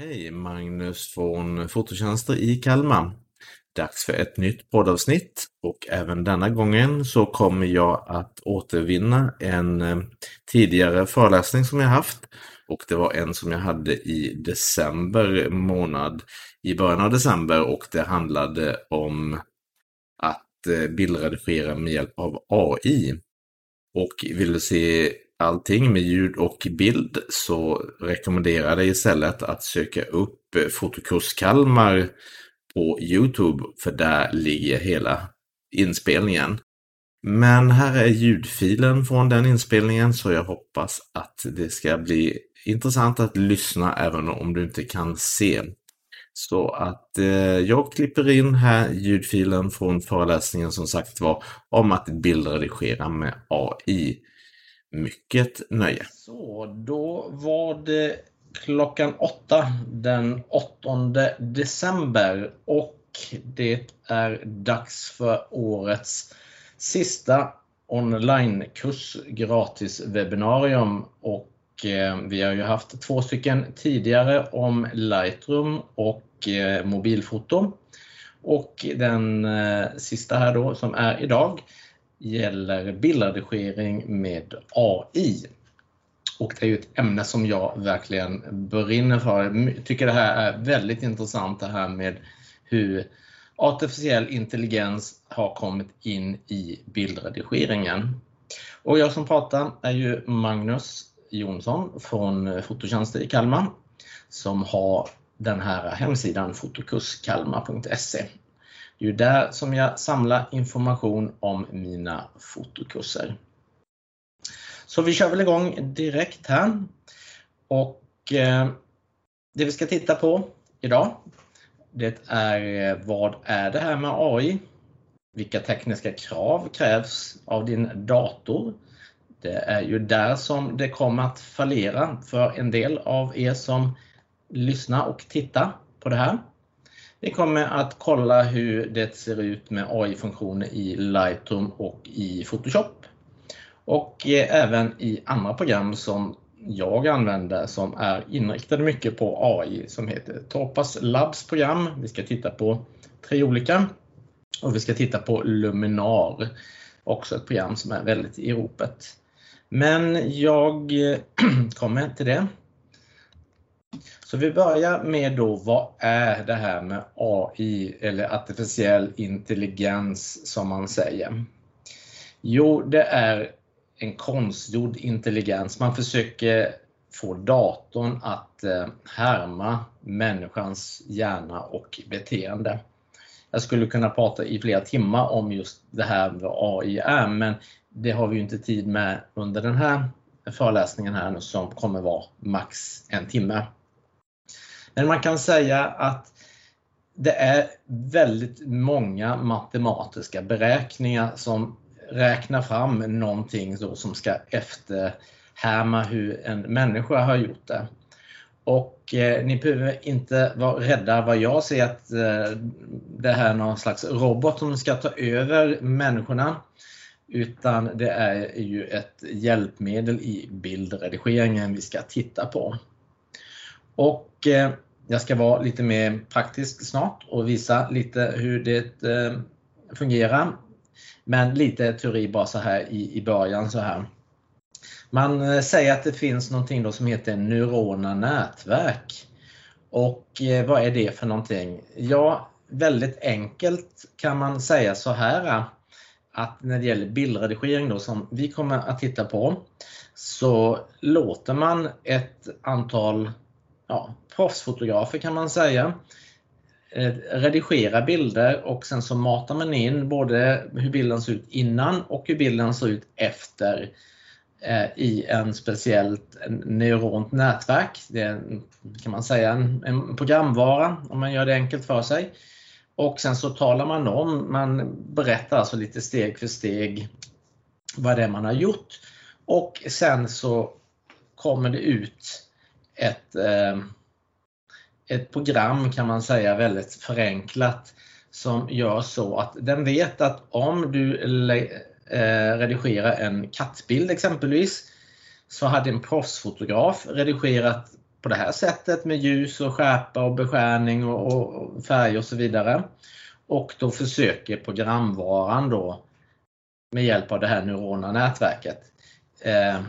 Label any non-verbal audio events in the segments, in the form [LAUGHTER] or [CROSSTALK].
Hej, Magnus från Fototjänster i Kalmar. Dags för ett nytt poddavsnitt och även denna gången så kommer jag att återvinna en eh, tidigare föreläsning som jag haft och det var en som jag hade i december månad, i början av december och det handlade om att eh, bildredigera med hjälp av AI. Och vill du se allting med ljud och bild så rekommenderar jag dig istället att söka upp Fotokurs Kalmar på Youtube för där ligger hela inspelningen. Men här är ljudfilen från den inspelningen så jag hoppas att det ska bli intressant att lyssna även om du inte kan se. Så att eh, jag klipper in här ljudfilen från föreläsningen som sagt var om att bildredigera med AI. Mycket nöje. Så, då var det klockan åtta den 8 december och det är dags för årets sista onlinekurs gratis webbinarium och eh, vi har ju haft två stycken tidigare om Lightroom och eh, mobilfoto. Och den eh, sista här då som är idag gäller bildredigering med AI. Och det är ju ett ämne som jag verkligen brinner för. Jag tycker det här är väldigt intressant det här med hur artificiell intelligens har kommit in i bildredigeringen. Och jag som pratar är ju Magnus Jonsson från Fototjänster i Kalmar som har den här hemsidan fotokurskalmar.se. Det är där som jag samlar information om mina fotokurser. Så vi kör väl igång direkt här. Och eh, det vi ska titta på idag, det är eh, vad är det här med AI? Vilka tekniska krav krävs av din dator? Det är ju där som det kommer att fallera för en del av er som lyssnar och tittar på det här. Vi kommer att kolla hur det ser ut med AI-funktioner i Lightroom och i Photoshop. Och eh, även i andra program som jag använder som är inriktade mycket på AI som heter Torpas Labs program. Vi ska titta på tre olika och vi ska titta på Luminar, också ett program som är väldigt i ropet. Men jag eh, [CLEARS THROAT] kommer till det så vi börjar med då, vad är det här med AI eller artificiell intelligens som man säger? Jo, det är en konstgjord intelligens. Man försöker få datorn att eh, härma människans hjärna och beteende. Jag skulle kunna prata i flera timmar om just det här vad AI är, men det har vi inte tid med under den här föreläsningen här nu som kommer vara max en timme. Men man kan säga att det är väldigt många matematiska beräkningar som räknar fram någonting som ska efterhärma hur en människa har gjort det. Och eh, ni behöver inte vara rädda vad jag ser att eh, det här är någon slags robot som ska ta över människorna. Utan det är ju ett hjälpmedel i bildredigeringen vi ska titta på. Och eh, jag ska vara lite mer praktisk snart och visa lite hur det eh, fungerar. Men lite teori bara så här i, i början så här. Man eh, säger att det finns någonting då som heter neurona nätverk. Och eh, vad är det för någonting? Ja, väldigt enkelt kan man säga så här att när det gäller bildredigering då som vi kommer att titta på så låter man ett antal ja, proffsfotografer kan man säga. Eh, redigera bilder och sen så matar man in både hur bilden ser ut innan och hur bilden ser ut efter eh, i en speciellt neuront nätverk. Det är kan man säga en, en programvara om man gör det enkelt för sig. Och sen så talar man om, man berättar alltså lite steg för steg vad det är man har gjort. Och sen så kommer det ut ett, eh, ett program kan man säga väldigt förenklat som gör så att den vet att om du eh, redigerar en kattbild exempelvis så hade en proffsfotograf redigerat på det här sättet med ljus och skärpa och beskärning och, och färg och så vidare. Och då försöker programvaran då med hjälp av det här neurona nätverket eh,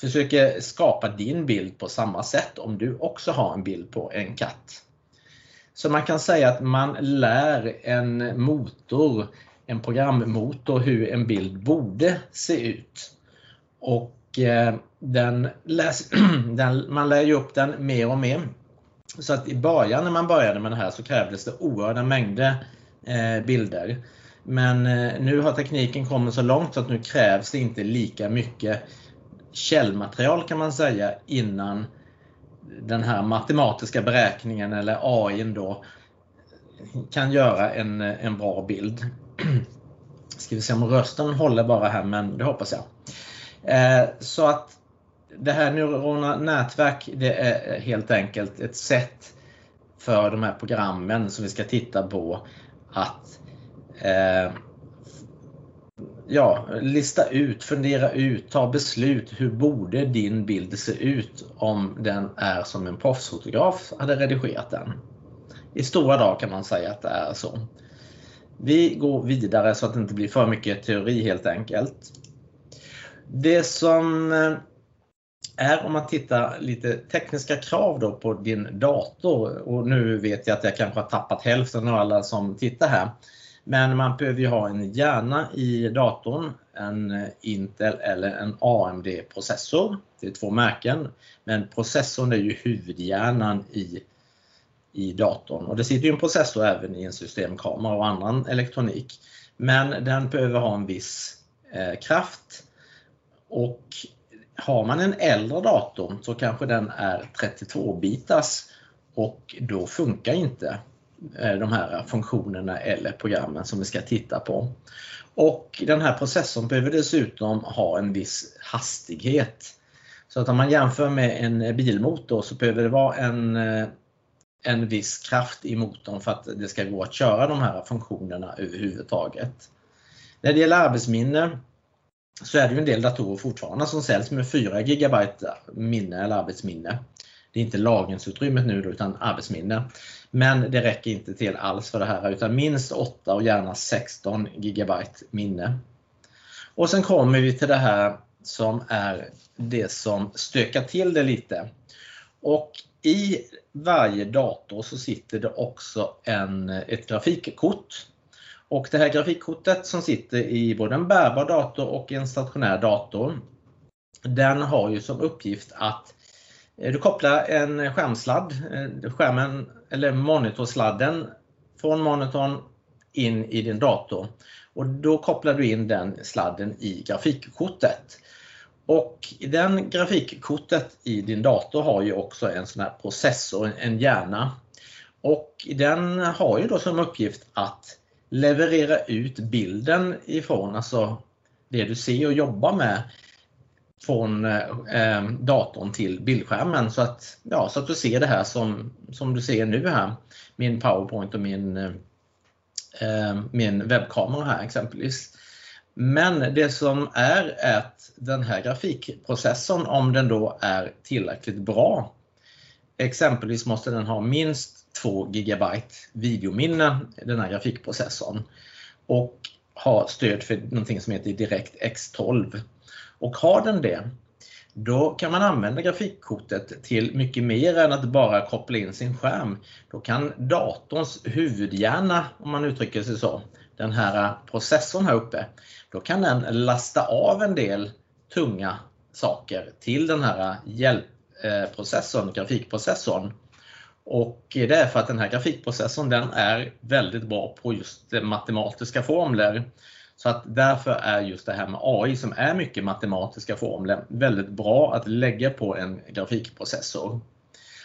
försöker skapa din bild på samma sätt om du också har en bild på en katt. Så man kan säga att man lär en motor, en programmotor, hur en bild borde se ut. Och eh, den läs, [CLEARS THROAT] den, man lär ju upp den mer och mer. Så att i början när man började med det här så krävdes det oerhörda mängder eh, bilder. Men eh, nu har tekniken kommit så långt så att nu krävs det inte lika mycket källmaterial kan man säga innan den här matematiska beräkningen eller AI då kan göra en, en bra bild. [CLEARS THROAT] Ska vi se om rösten håller bara här men det hoppas jag. Eh, så att det här neurona nätverk det är helt enkelt ett sätt för de här programmen som vi ska titta på att eh, ja, lista ut, fundera ut, ta beslut. Hur borde din bild se ut om den är som en proffsfotograf hade redigerat den? I stora drag kan man säga att det är så. Vi går vidare så att det inte blir för mycket teori helt enkelt. Det som eh, är om man tittar lite tekniska krav då på din dator och nu vet jag att jag kanske har tappat hälften av alla som tittar här. Men man behöver ju ha en hjärna i datorn, en Intel eller en AMD-processor. Det är två märken. Men processorn är ju huvudhjärnan i, i datorn. Och det sitter ju en processor även i en systemkamera och annan elektronik. Men den behöver ha en viss eh, kraft. Och har man en äldre dator så kanske den är 32-bitars och då funkar inte Eh, de här funktionerna eller programmen som vi ska titta på. Och den här processorn behöver dessutom ha en viss hastighet. Så att om man jämför med en bilmotor så behöver det vara en, eh, en viss kraft i motorn för att det ska gå att köra de här funktionerna överhuvudtaget. När det gäller arbetsminne så är det ju en del datorer fortfarande som säljs med 4 GB minne eller arbetsminne. Det är inte lagringsutrymmet nu då, utan arbetsminne. Men det räcker inte till alls för det här utan minst 8 och gärna 16 GB minne. Och sen kommer vi till det här som är det som stökar till det lite. Och i varje dator så sitter det också en, ett grafikkort. Och det här grafikkortet som sitter i både en bärbar dator och en stationär dator, den har ju som uppgift att Eh, du kopplar en skärmsladd, eh, skärmen eller monitorsladden från monitorn in i din dator. Och då kopplar du in den sladden i grafikkortet. Och den grafikkortet i din dator har ju också en sån här processor, en hjärna. Och den har ju då som uppgift att leverera ut bilden ifrån, alltså det du ser och jobbar med från eh, datorn till bildskärmen så att, ja, så att du ser det här som, som du ser nu här. Min PowerPoint och min, eh, min webbkamera här exempelvis. Men det som är att den här grafikprocessorn, om den då är tillräckligt bra, exempelvis måste den ha minst 2 GB videominne, den här grafikprocessorn, och ha stöd för någonting som heter DirectX 12. Och har den det, då kan man använda grafikkortet till mycket mer än att bara koppla in sin skärm. Då kan datorns huvudhjärna, om man uttrycker sig så, den här processorn här uppe, då kan den lasta av en del tunga saker till den här hjälpprocessorn, grafikprocessorn. Och det är för att den här grafikprocessorn den är väldigt bra på just matematiska formler. Så att därför är just det här med AI som är mycket matematiska formler väldigt bra att lägga på en grafikprocessor.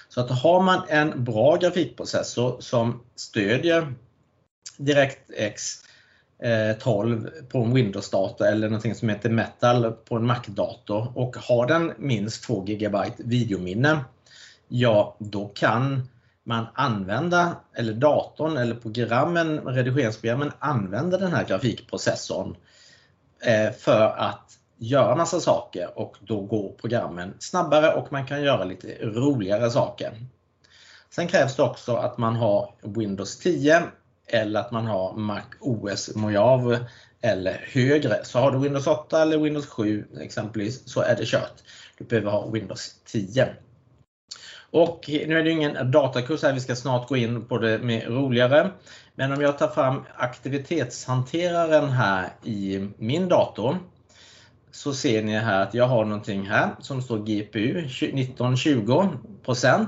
Så att har man en bra grafikprocessor som stödjer DirectX 12 eh, på en Windows-dator eller någonting som heter Metal på en Mac-dator och har den minst 2 GB videominne, ja då kan man använda, eller datorn eller programmen, redigeringsprogrammen använder den här grafikprocessorn eh, för att göra massa saker och då går programmen snabbare och man kan göra lite roligare saker. Sen krävs det också att man har Windows 10 eller att man har Mac OS Mojave eller högre. Så har du Windows 8 eller Windows 7 exempelvis så är det kört. Du behöver ha Windows 10. Och nu är det ingen datakurs här, vi ska snart gå in på det med roligare. Men om jag tar fram aktivitetshanteraren här i min dator så ser ni här att jag har någonting här som står GPU 1920%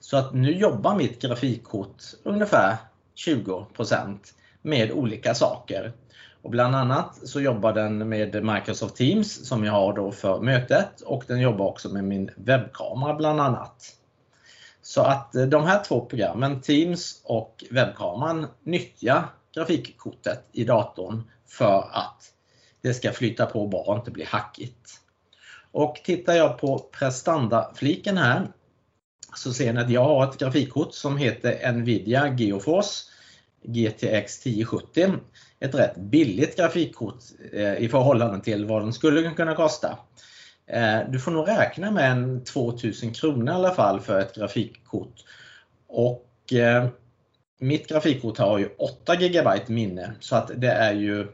Så att nu jobbar mitt grafikkort ungefär 20% med olika saker. Och bland annat så jobbar den med Microsoft Teams som jag har då för mötet och den jobbar också med min webbkamera bland annat. Så att eh, de här två programmen, Teams och webbkameran, nyttjar grafikkortet i datorn för att det ska flyta på bra och inte bli hackigt. Och tittar jag på prestandafliken här så ser ni att jag har ett grafikkort som heter Nvidia GeoForce GTX 1070. Ett rätt billigt grafikkort eh, i förhållande till vad den skulle kunna kosta. Eh, du får nog räkna med en 2000 kronor i alla fall för ett grafikkort. Och eh, mitt grafikkort har ju 8 GB minne så att det är ju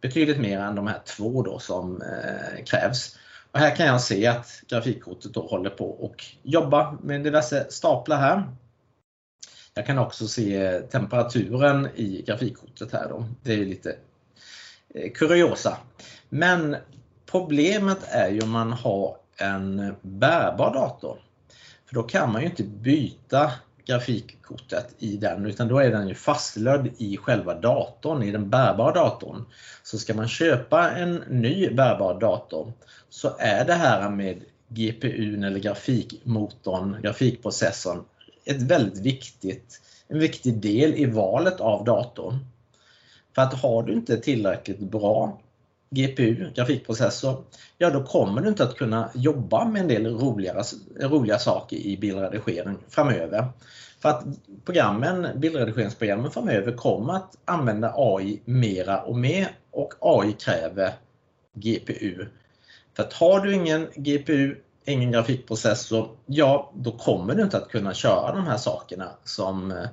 betydligt mer än de här två då som eh, krävs. Och här kan jag se att grafikkortet då håller på och jobba med diverse staplar här. Jag kan också se temperaturen i grafikkortet här då. Det är lite eh, kuriosa. Men Problemet är ju om man har en bärbar dator. För då kan man ju inte byta grafikkortet i den utan då är den ju fastlödd i själva datorn, i den bärbara datorn. Så ska man köpa en ny bärbar dator så är det här med GPU eller grafikmotorn, grafikprocessorn, ett väldigt viktigt, en viktig del i valet av datorn. För att har du inte tillräckligt bra GPU, grafikprocessor, ja då kommer du inte att kunna jobba med en del roligare, roliga saker i bildredigering framöver. För att programmen, bildredigeringsprogrammen framöver kommer att använda AI mera och mer och AI kräver GPU. För att har du ingen GPU, ingen grafikprocessor, ja då kommer du inte att kunna köra de här sakerna som eh,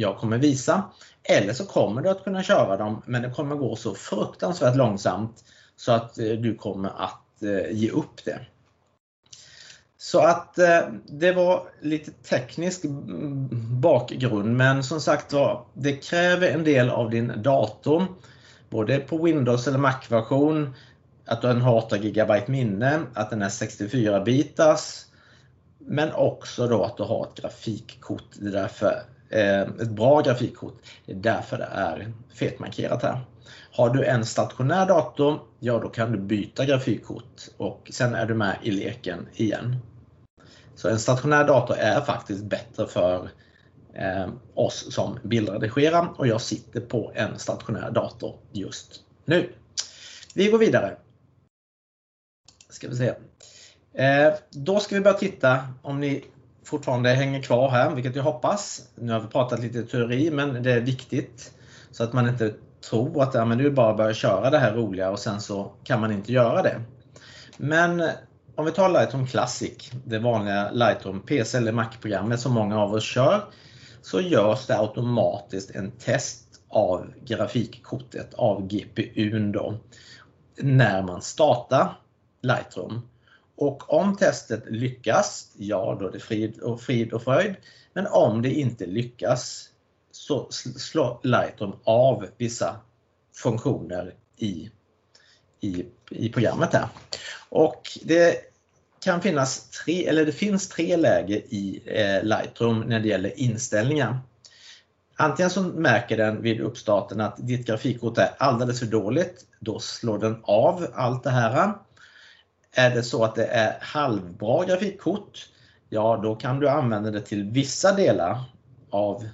jag kommer visa. Eller så kommer du att kunna köra dem men det kommer gå så fruktansvärt långsamt så att eh, du kommer att eh, ge upp det. Så att eh, det var lite teknisk mm, bakgrund men som sagt var det kräver en del av din dator. Både på Windows eller Mac-version att den har 8 GB minne, att den är 64 bitars men också då att du har ett grafikkort. Det är därför Eh, ett bra grafikkort. Det är därför det är fetmarkerat här. Har du en stationär dator, ja då kan du byta grafikkort och sen är du med i leken igen. Så en stationär dator är faktiskt bättre för eh, oss som bildredigerar och jag sitter på en stationär dator just nu. Vi går vidare. Ska vi se. Eh, då ska vi börja titta om ni fortfarande hänger kvar här, vilket jag hoppas. Nu har vi pratat lite teori, men det är viktigt så att man inte tror att ja, men nu bara börja köra det här roliga och sen så kan man inte göra det. Men om vi tar Lightroom Classic, det vanliga Lightroom PC eller Mac-programmet som många av oss kör, så görs det automatiskt en test av grafikkortet, av GPUn då, när man startar Lightroom. Och om testet lyckas, ja då är det frid och, frid och fröjd. Men om det inte lyckas så slår Lightroom av vissa funktioner i, i, i programmet här. Och det kan finnas tre, eller det finns tre läger i eh, Lightroom när det gäller inställningar. Antingen så märker den vid uppstarten att ditt grafikkort är alldeles för dåligt. Då slår den av allt det här. Är det så att det är halvbra grafikkort, ja då kan du använda det till vissa delar av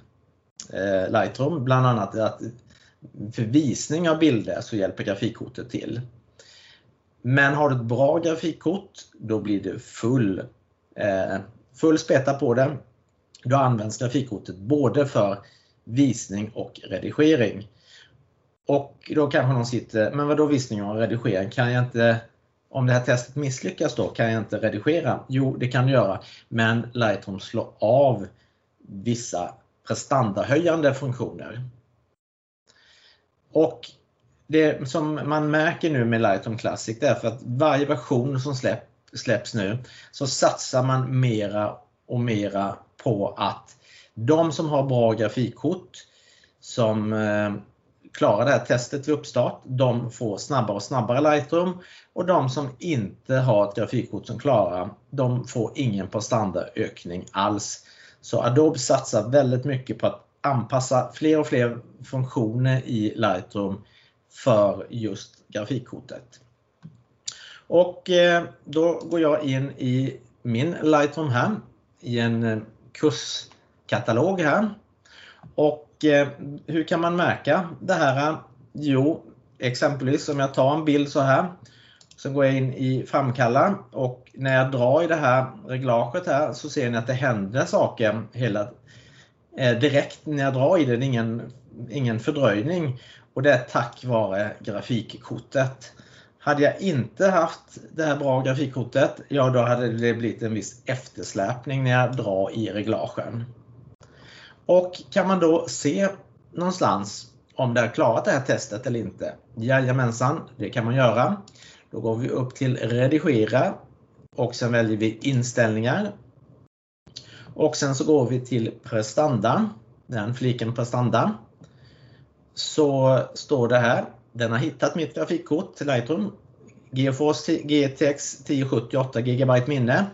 eh, Lightroom, bland annat att för visning av bilder så hjälper grafikkortet till. Men har du ett bra grafikkort, då blir det full, eh, full speta på det. Då används grafikkortet både för visning och redigering. Och då kanske någon sitter, men vad då visning och redigering? Kan jag inte om det här testet misslyckas då kan jag inte redigera. Jo, det kan du göra, men Lightroom slår av vissa prestandahöjande funktioner. Och det som man märker nu med Lightroom Classic det är för att varje version som släpp, släpps nu så satsar man mera och mera på att de som har bra grafikkort som eh, klarar det här testet vid uppstart, de får snabbare och snabbare Lightroom och de som inte har ett grafikkort som klarar, de får ingen prestandaökning alls. Så Adobe satsar väldigt mycket på att anpassa fler och fler funktioner i Lightroom för just grafikkortet. Och eh, då går jag in i min Lightroom här i en eh, kurskatalog här. Och eh, hur kan man märka det här? Jo, exempelvis om jag tar en bild så här. Så går jag in i framkalla och när jag drar i det här reglaget här så ser ni att det händer saker hela eh, direkt när jag drar i det. Det är ingen, ingen fördröjning. Och det är tack vare grafikkortet. Hade jag inte haft det här bra grafikkortet, ja då hade det blivit en viss eftersläpning när jag drar i reglagen. Och kan man då se någonstans om det har klarat det här testet eller inte? Jajamensan, det kan man göra. Då går vi upp till redigera och sen väljer vi inställningar. Och sen så går vi till prestanda, den fliken prestanda så står det här. Den har hittat mitt grafikkort till Lightroom. GeForce GTX 1070 8 GB minne.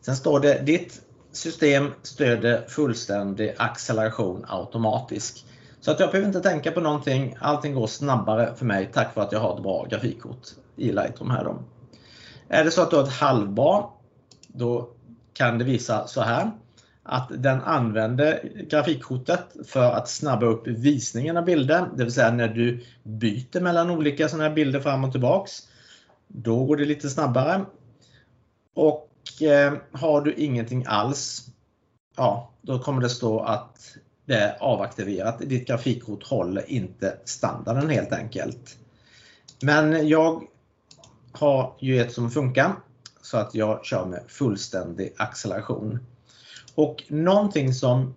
Sen står det ditt system stöder fullständig acceleration automatiskt. Så att jag behöver inte tänka på någonting. Allting går snabbare för mig tack vare att jag har ett bra grafikkort i Lightroom här. Då. Är det så att du har ett halvbar, då kan det visa så här att den använder grafikkortet för att snabba upp visningen av bilder. Det vill säga när du byter mellan olika sådana här bilder fram och tillbaks. Då går det lite snabbare. Och Eh, har du ingenting alls, ja då kommer det stå att det är avaktiverat. Ditt grafikkort håller inte standarden helt enkelt. Men jag har ju ett som funkar så att jag kör med fullständig acceleration. Och någonting som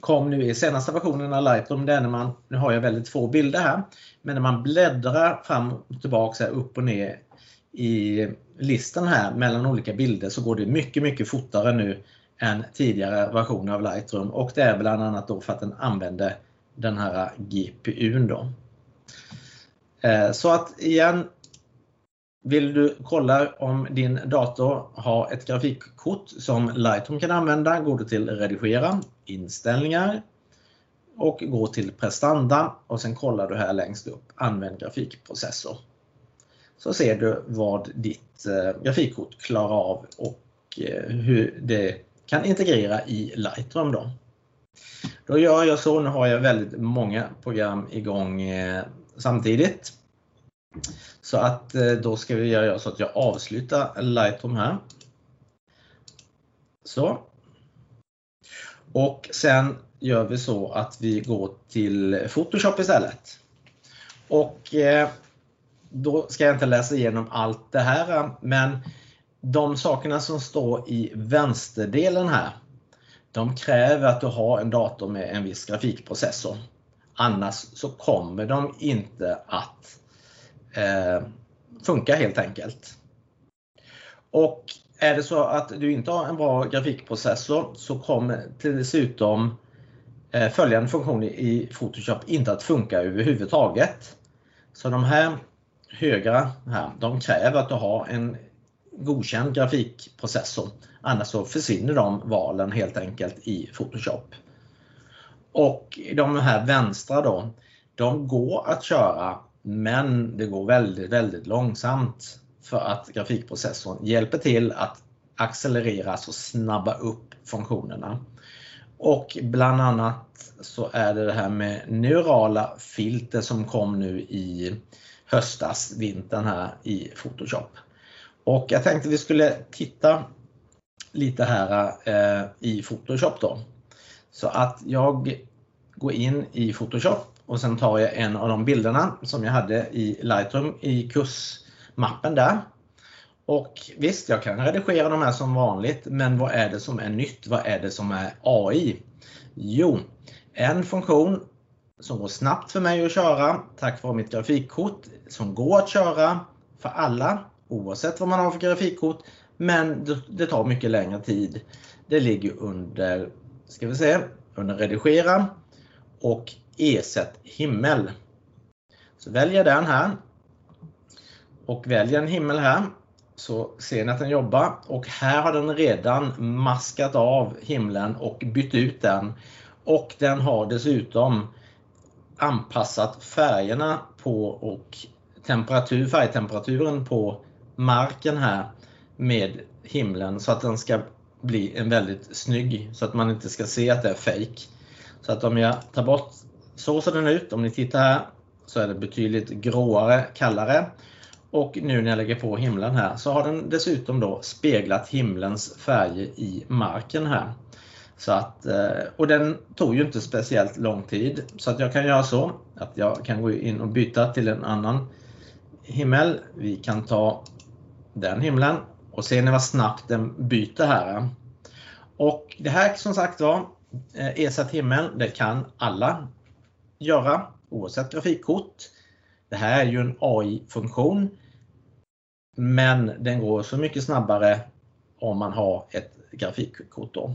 kom nu i senaste versionen av Lightroom, det är när man, nu har jag väldigt få bilder här, men när man bläddrar fram och tillbaka, upp och ner i listan här mellan olika bilder så går det mycket, mycket fortare nu än tidigare versioner av Lightroom och det är bland annat då för att den använder den här GPUn då. Eh, så att igen, vill du kolla om din dator har ett grafikkort som Lightroom kan använda, går du till redigera, inställningar och går till prestanda och sen kollar du här längst upp, använd grafikprocessor. Så ser du vad ditt eh, grafikkort klarar av och eh, hur det kan integrera i Lightroom. Då. då gör jag så, nu har jag väldigt många program igång eh, samtidigt. Så att eh, då ska vi göra så att jag avslutar Lightroom här. Så. Och sen gör vi så att vi går till Photoshop istället. Och eh, då ska jag inte läsa igenom allt det här men de sakerna som står i vänsterdelen här de kräver att du har en dator med en viss grafikprocessor. Annars så kommer de inte att eh, funka helt enkelt. Och är det så att du inte har en bra grafikprocessor så kommer dessutom eh, följande funktioner i Photoshop inte att funka överhuvudtaget. Så de här högra här, de kräver att du har en godkänd grafikprocessor. Annars så försvinner de valen helt enkelt i Photoshop. Och de här vänstra då, de går att köra men det går väldigt, väldigt långsamt för att grafikprocessorn hjälper till att accelerera, och snabba upp funktionerna. Och bland annat så är det det här med neurala filter som kom nu i höstas, vintern här i Photoshop. Och jag tänkte vi skulle titta lite här eh, i Photoshop då. Så att jag går in i Photoshop och sen tar jag en av de bilderna som jag hade i Lightroom i kursmappen där. Och visst, jag kan redigera de här som vanligt, men vad är det som är nytt? Vad är det som är AI? Jo, en funktion som går snabbt för mig att köra tack vare mitt grafikkort som går att köra för alla oavsett vad man har för grafikkort men det tar mycket längre tid. Det ligger under, ska vi se, under redigera och ersätt himmel. Så väljer den här och väljer en himmel här så ser ni att den jobbar och här har den redan maskat av himlen och bytt ut den. Och den har dessutom anpassat färgerna på och temperatur, färgtemperaturen på marken här med himlen så att den ska bli en väldigt snygg så att man inte ska se att det är fake. Så att om jag tar bort, så ser den ut. Om ni tittar här så är det betydligt gråare, kallare. Och nu när jag lägger på himlen här så har den dessutom då speglat himlens färger i marken här. Så att, eh, och den tog ju inte speciellt lång tid så att jag kan göra så att jag kan gå in och byta till en annan himmel. Vi kan ta den himlen och ser ni vad snabbt den byter här. Och det här som sagt var, eh, ersatt himmel, det kan alla göra oavsett grafikkort. Det här är ju en AI-funktion men den går så mycket snabbare om man har ett grafikkort. Då.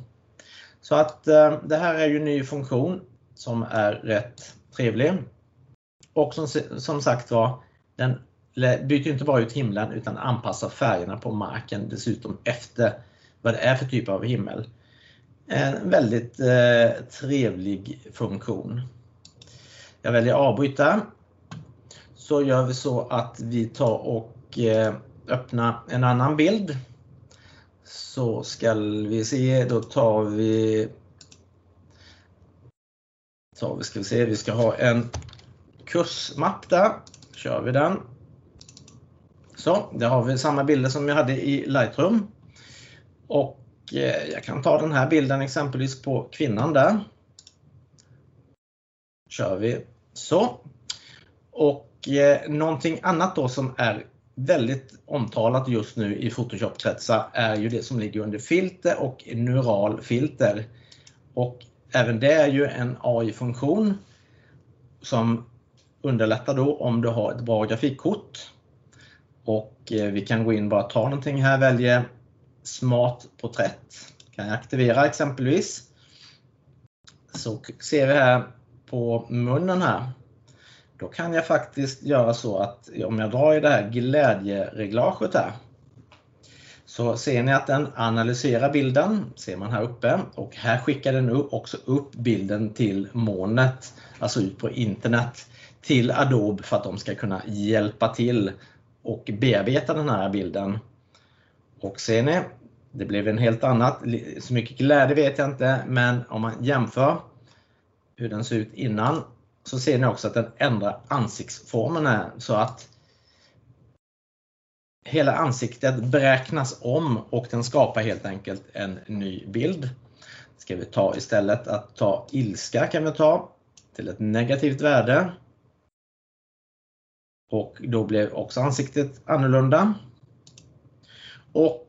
Så att eh, det här är ju en ny funktion som är rätt trevlig. Och som, som sagt var, den byter inte bara ut himlen utan anpassar färgerna på marken dessutom efter vad det är för typ av himmel. En väldigt eh, trevlig funktion. Jag väljer avbryta. Så gör vi så att vi tar och eh, öppnar en annan bild. Så ska vi se, då tar vi tar vi, ska vi se, vi ska ha en kursmapp där. Kör vi den. Så, där har vi samma bilder som jag hade i Lightroom. Och eh, jag kan ta den här bilden exempelvis på kvinnan där. Kör vi så. Och eh, någonting annat då som är väldigt omtalat just nu i Photoshop-kretsar är ju det som ligger under filter och neural filter. Och även det är ju en AI-funktion som underlättar då om du har ett bra grafikkort. Och eh, vi kan gå in och bara ta någonting här, välja smart porträtt. Kan jag aktivera exempelvis. Så ser vi här på munnen här. Då kan jag faktiskt göra så att om jag drar i det här glädjereglaget här så ser ni att den analyserar bilden, ser man här uppe. Och här skickar den också upp bilden till molnet, alltså ut på internet, till Adobe för att de ska kunna hjälpa till och bearbeta den här bilden. Och ser ni, det blev en helt annat. Så mycket glädje vet jag inte, men om man jämför hur den ser ut innan så ser ni också att den ändrar ansiktsformen här så att hela ansiktet beräknas om och den skapar helt enkelt en ny bild. Ska vi ta istället att ta ilska kan vi ta till ett negativt värde. Och då blev också ansiktet annorlunda. Och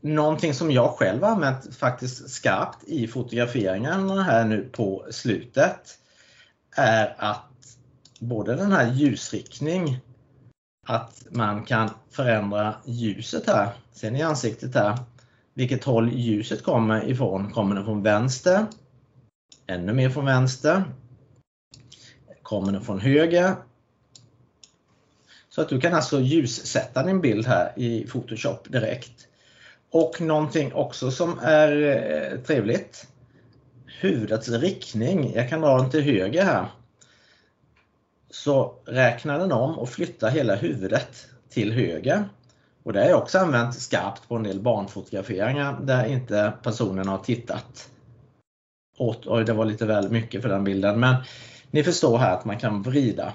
någonting som jag själv använt faktiskt skarpt i fotograferingarna här nu på slutet är att både den här ljusriktning, att man kan förändra ljuset här. Ser ni ansiktet här? Vilket håll ljuset kommer ifrån. Kommer det från vänster? Ännu mer från vänster? Kommer det från höger? Så att du kan alltså ljussätta din bild här i Photoshop direkt. Och någonting också som är eh, trevligt huvudets riktning, jag kan dra den till höger här, så räknar den om och flyttar hela huvudet till höger. Och det jag också använt skarpt på en del barnfotograferingar där inte personen har tittat åt, oj det var lite väl mycket för den bilden, men ni förstår här att man kan vrida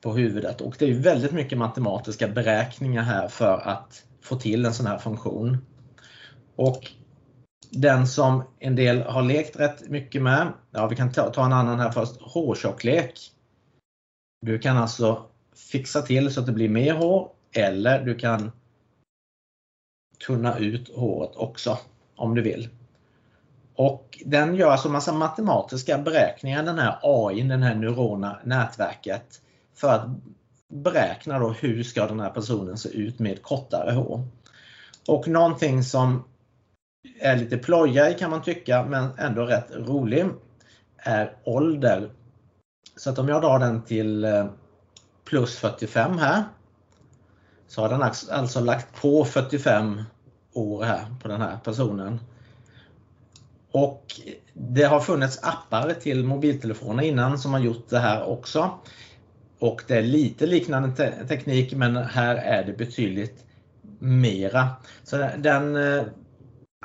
på huvudet och det är väldigt mycket matematiska beräkningar här för att få till en sån här funktion. Och den som en del har lekt rätt mycket med, ja vi kan ta, ta en annan här först, hårtjocklek. Du kan alltså fixa till så att det blir mer hår eller du kan tunna ut håret också om du vill. Och den gör alltså massa matematiska beräkningar den här AI, den här neurona nätverket för att beräkna då hur ska den här personen se ut med kortare hår. Och någonting som är lite plojig kan man tycka men ändå rätt rolig är ålder. Så att om jag drar den till eh, plus 45 här så har den alltså lagt på 45 år här på den här personen. Och det har funnits appar till mobiltelefoner innan som har gjort det här också. Och det är lite liknande te teknik men här är det betydligt mera. Så den, eh,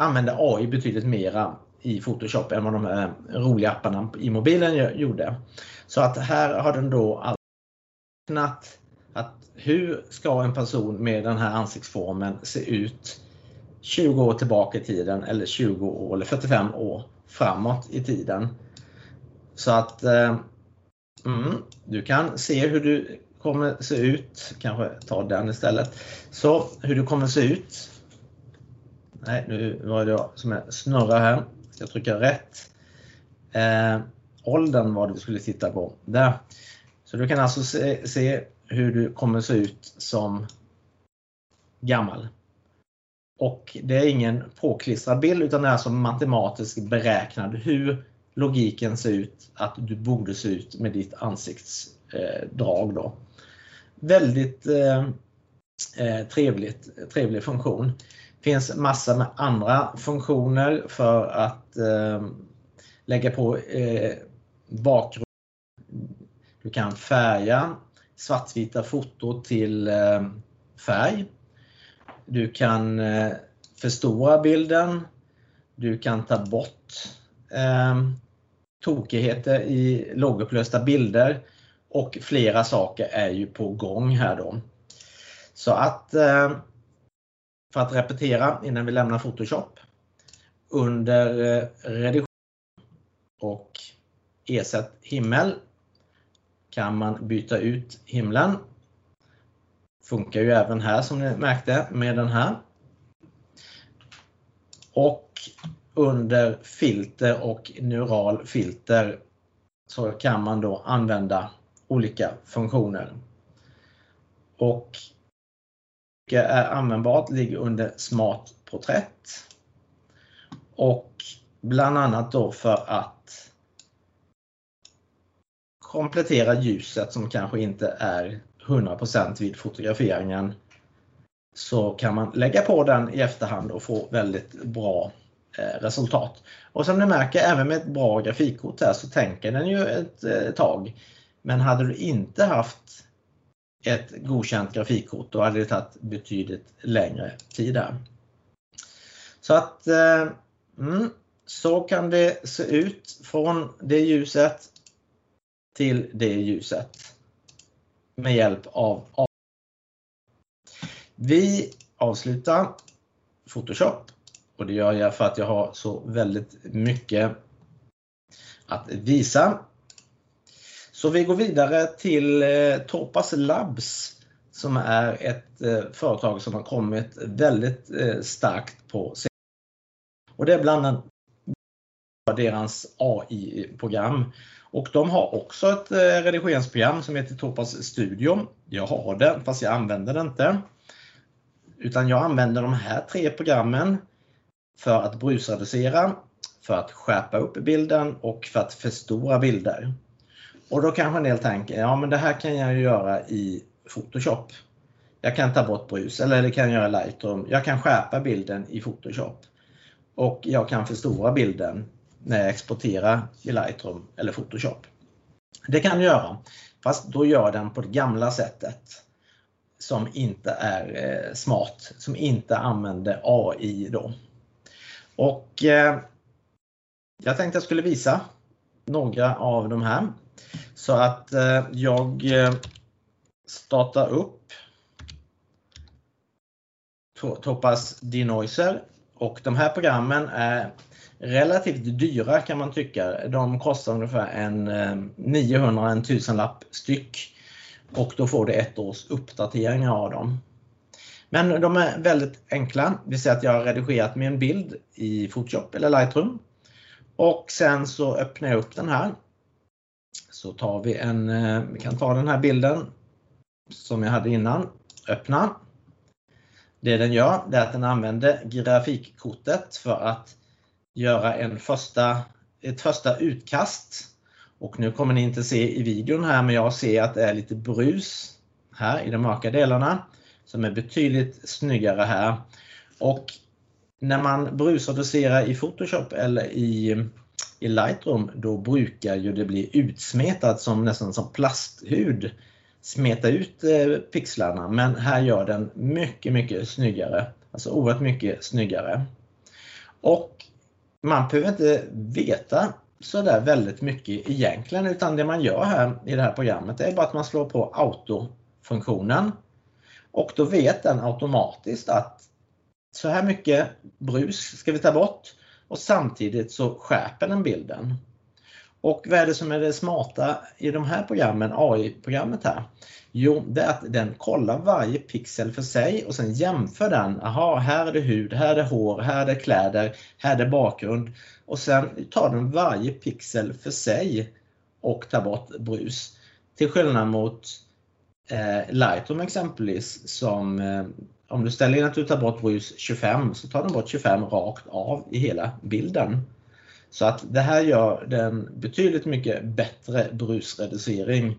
använde AI betydligt mera i Photoshop än vad de här roliga apparna i mobilen gjorde. Så att här har den då räknat att hur ska en person med den här ansiktsformen se ut 20 år tillbaka i tiden eller 20 år eller 45 år framåt i tiden. Så att eh, mm, du kan se hur du kommer se ut, kanske ta den istället. Så hur du kommer se ut. Nej, nu var det jag som är snurrar här. Ska trycka rätt. Eh, åldern var det vi skulle titta på. Där. Så du kan alltså se, se hur du kommer se ut som gammal. Och det är ingen påklistrad bild utan det är alltså matematiskt beräknad hur logiken ser ut att du borde se ut med ditt ansiktsdrag. Eh, då. Väldigt eh, eh trevligt, trevlig funktion. Det finns massor med andra funktioner för att eh, lägga på eh, bakgrund. Du kan färga svartvita foto till eh, färg. Du kan eh, förstora bilden. Du kan ta bort eh, tokigheter i lågupplösta bilder och flera saker är ju på gång här då. Så att eh, för att repetera innan vi lämnar Photoshop. Under eh, redigering och ersätt himmel kan man byta ut himlen Funkar ju även här som ni märkte med den här. Och under filter och neural filter så kan man då använda olika funktioner. Och är användbart ligger under Smart porträtt. Och bland annat då för att komplettera ljuset som kanske inte är 100% vid fotograferingen så kan man lägga på den i efterhand och få väldigt bra eh, resultat. Och som ni märker även med ett bra grafikkort här så tänker den ju ett, ett eh, tag. Men hade du inte haft ett godkänt grafikkort då hade det tagit betydligt längre tid där. Så att eh, mm, så kan det se ut från det ljuset till det ljuset med hjälp av Vi avslutar Photoshop och det gör jag för att jag har så väldigt mycket att visa. Så vi går vidare till eh, Labs som är ett eh, företag som har kommit väldigt eh, starkt på och det är bland annat deras AI-program och de har också ett eh, redigeringsprogram som heter Topas Studio. Jag har det fast jag använder det inte. Utan jag använder de här tre programmen för att brusreducera, för att skärpa upp bilden och för att förstora bilder. Och då kanske en del tänker, ja men det här kan jag göra i Photoshop. Jag kan ta bort brus eller det kan jag göra i Lightroom. Jag kan skärpa bilden i Photoshop. Och jag kan förstora bilden när jag exporterar i Lightroom eller Photoshop. Det kan du göra, fast då gör den på det gamla sättet som inte är eh, smart, som inte använder AI då. Och eh, Jag tänkte jag skulle visa några av de här. Så att eh, jag eh, startar upp Topaz Denoiser och de här programmen är relativt dyra kan man tycka. De kostar ungefär en eh, 900 en tusenlapp styck. Och då får du ett års uppdateringar av dem. Men de är väldigt enkla. Vi säger att jag har redigerat min bild i Photoshop eller Lightroom. Och sen så öppnar jag upp den här. Så tar vi en, eh, vi kan ta den här bilden som jag hade innan. Öppna. Det den gör det är att den använder grafikkortet för att göra en första, ett första utkast. Och nu kommer ni inte se i videon här men jag ser att det är lite brus här i de mörka delarna som är betydligt snyggare här. Och när man brusreducerar i Photoshop eller i, i Lightroom då brukar ju det bli utsmetat som nästan som plasthud. Smeta ut eh, pixlarna men här gör den mycket mycket snyggare. Alltså oerhört mycket snyggare. Och man behöver inte veta så där väldigt mycket egentligen utan det man gör här i det här programmet är bara att man slår på autofunktionen och då vet den automatiskt att så här mycket brus ska vi ta bort och samtidigt så skärper den bilden. Och vad är det som är det smarta i de här programmen, AI-programmet här? Jo, det är att den kollar varje pixel för sig och sen jämför den. Aha, här är det hud, här är det hår, här är det kläder, här är det bakgrund. Och sen tar den varje pixel för sig och tar bort brus. Till skillnad mot eh, Lightroom exempelvis som eh, om du ställer in att du tar bort brus 25 så tar den bort 25 rakt av i hela bilden. Så att det här gör den betydligt mycket bättre brusreducering.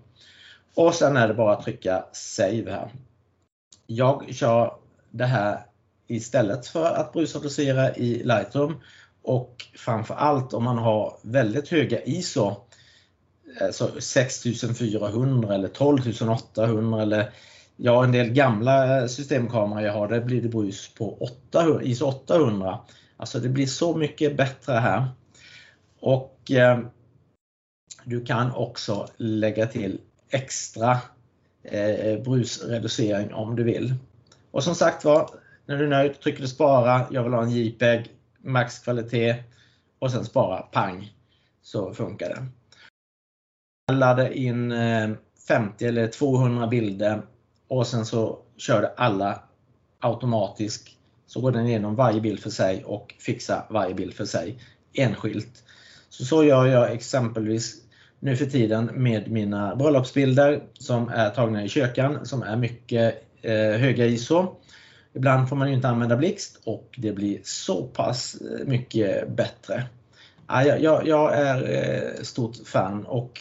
Och sen är det bara att trycka Save här. Jag kör det här istället för att brusreducera i Lightroom och framförallt om man har väldigt höga ISO eh, alltså 6400 eller 12800 eller ja, en del gamla eh, systemkameror jag har, där blir det brus på 800, ISO 800. Alltså det blir så mycket bättre här. Och eh, du kan också lägga till extra eh, eh, brusreducering om du vill. Och som sagt var, när du är nöjd trycker du spara, jag vill ha en JPEG, maxkvalitet och sen spara, pang, så funkar det. Jag in eh, 50 eller 200 bilder och sen så körde alla automatiskt. Så går den igenom varje bild för sig och fixar varje bild för sig enskilt. Så, så gör jag exempelvis nu för tiden med mina bröllopsbilder som är tagna i kökan som är mycket eh, höga ISO. Ibland får man inte använda blixt och det blir så pass eh, mycket bättre. Ja, jag, jag är eh, stort fan och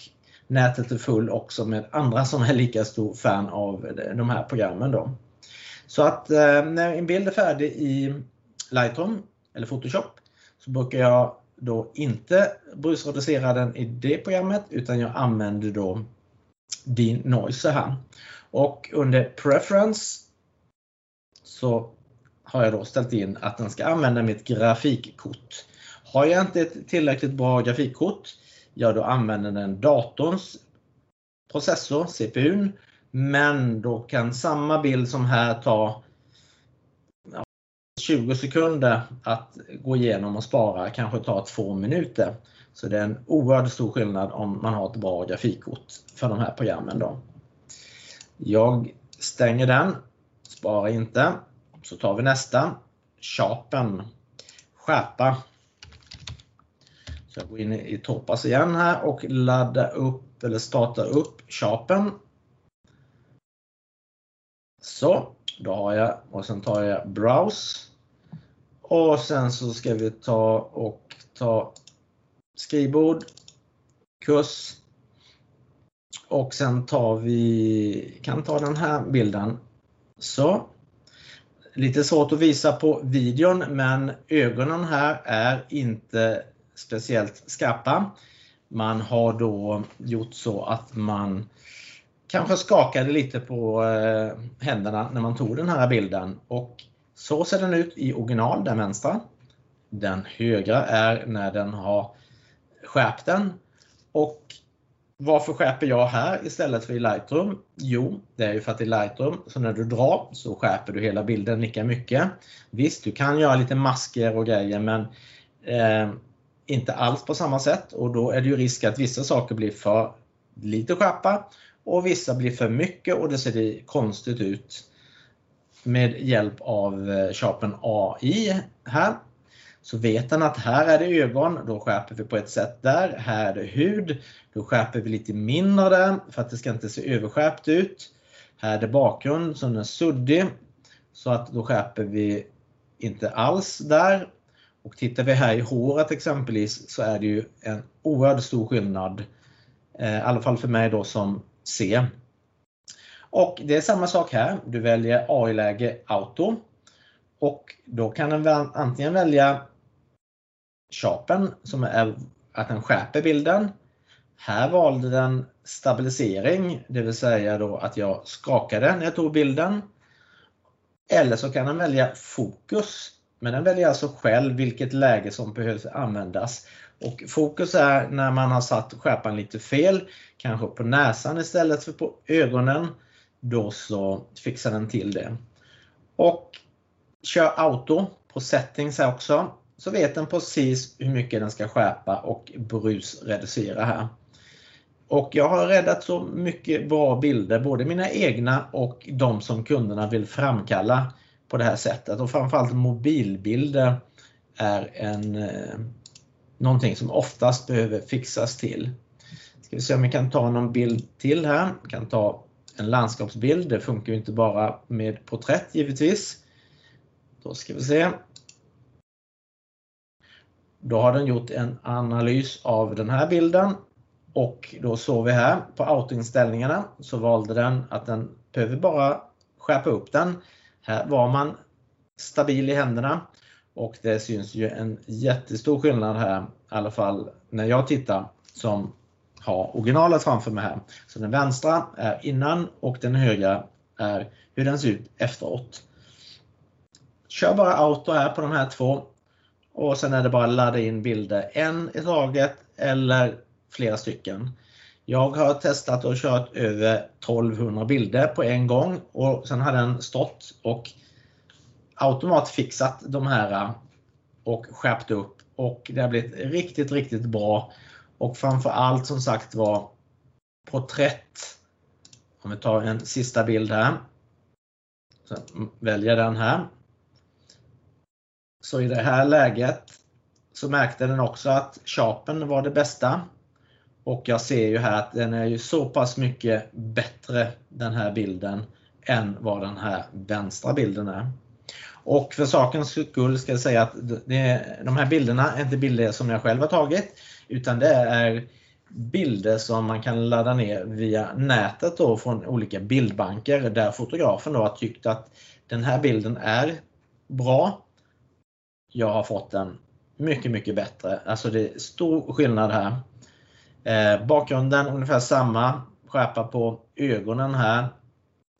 nätet är full också med andra som är lika stor fan av de här programmen. Då. Så att eh, när en bild är färdig i Lightroom eller Photoshop så brukar jag då inte brusreducera den i det programmet utan jag använder då Denoiser här. Och under Preference så har jag då ställt in att den ska använda mitt grafikkort. Har jag inte ett tillräckligt bra grafikkort, ja då använder den datorns processor, CPUn, men då kan samma bild som här ta 20 sekunder att gå igenom och spara kanske tar två minuter. Så det är en oerhört stor skillnad om man har ett bra grafikkort för de här programmen. Då. Jag stänger den, sparar inte. Så tar vi nästa. Sharpen. Skärpa. Så jag går in i Topaz igen här och laddar upp eller startar upp Sharpen. Så, då har jag och sen tar jag Browse. Och sen så ska vi ta och ta skrivbord, kurs och sen tar vi, kan ta den här bilden. Så. Lite svårt att visa på videon men ögonen här är inte speciellt skarpa. Man har då gjort så att man kanske skakade lite på eh, händerna när man tog den här bilden och så ser den ut i original, den vänstra. Den högra är när den har skärpt den. Och varför skärper jag här istället för i Lightroom? Jo, det är ju för att i Lightroom, så när du drar så skärper du hela bilden lika mycket. Visst, du kan göra lite masker och grejer men eh, inte alls på samma sätt och då är det ju risk att vissa saker blir för lite skärpa och vissa blir för mycket och det ser konstigt ut. med hjälp av eh, Sharpen AI här så vet den att här är det ögon, då skärper vi på ett sätt där. Här är det hud, då skärper vi lite mindre där för att det ska inte se överskärpt ut. Här är det bakgrund som är suddig så att då skärper vi inte alls där. Och tittar vi här i håret exempelvis så är det ju en oerhört stor skillnad. Eh, I alla fall för mig då som ser. Och det är samma sak här. Du väljer AI-läge Auto. Och då kan den antingen välja Sharpen som är att den skärper bilden. Här valde den stabilisering, det vill säga då att jag skakade när jag tog bilden. Eller så kan den välja fokus. Men den väljer alltså själv vilket läge som behövs användas. Och fokus är när man har satt skärpan lite fel, kanske på näsan istället för på ögonen. Då så fixar den till det. Och kör auto på settings här också så vet den precis hur mycket den ska skärpa och brusreducera här. Och jag har räddat så mycket bra bilder, både mina egna och de som kunderna vill framkalla på det här sättet. Och framförallt mobilbilder är en, eh, någonting som oftast behöver fixas till. Ska vi se om vi kan ta någon bild till här. Vi kan ta en landskapsbild. Det funkar ju inte bara med porträtt givetvis. Då ska vi se. Då har den gjort en analys av den här bilden och då såg vi här på autoinställningarna så valde den att den behöver bara skärpa upp den. Här var man stabil i händerna och det syns ju en jättestor skillnad här, i alla fall när jag tittar som har originalet framför mig här. Så den vänstra är innan och den högra är hur den ser ut efteråt. Kör bara auto här på de här två och sen är det bara att ladda in bilder, en i taget eller flera stycken. Jag har testat och kört över 1200 bilder på en gång och sen har den stått och automatfixat de här äh, och skärpt upp och det har blivit riktigt, riktigt bra. Och framförallt som sagt var porträtt. Om vi tar en sista bild här. Sen mm, väljer den här. Så i det här läget så märkte den också att Sharpen var det bästa. Och jag ser ju här att den är ju så pass mycket bättre den här bilden än vad den här vänstra bilden är. Och för sakens skull ska jag säga att det, de här bilderna är inte bilder som jag själv har tagit utan det är bilder som man kan ladda ner via nätet då från olika bildbanker där fotografen då har tyckt att den här bilden är bra jag har fått den mycket, mycket bättre. Alltså det är stor skillnad här. Eh, bakgrunden ungefär samma. Skärpa på ögonen här.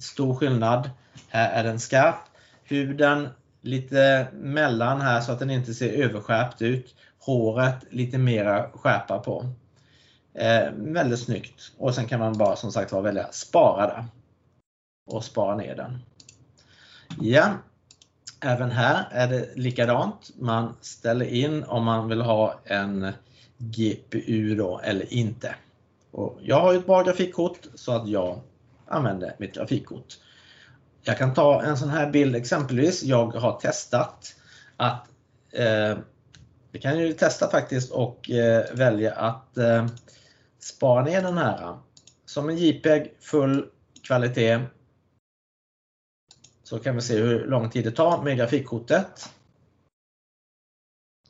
Stor skillnad. Här är den skarp. Huden lite mellan här så att den inte ser överskärpt ut. Håret lite mera skärpa på. Eh, väldigt snyggt. Och sen kan man bara som sagt var välja spara där. Och spara ner den. Ja, Även här är det likadant. Man ställer in om man vill ha en GPU då eller inte. Och jag har ett bra grafikkort så att jag använder mitt grafikkort. Jag kan ta en sån här bild exempelvis. Jag har testat att eh, vi kan ju testa faktiskt och eh, välja att eh, spara ner den här som en JPEG full kvalitet så kan vi se hur lång tid det tar med grafikkortet.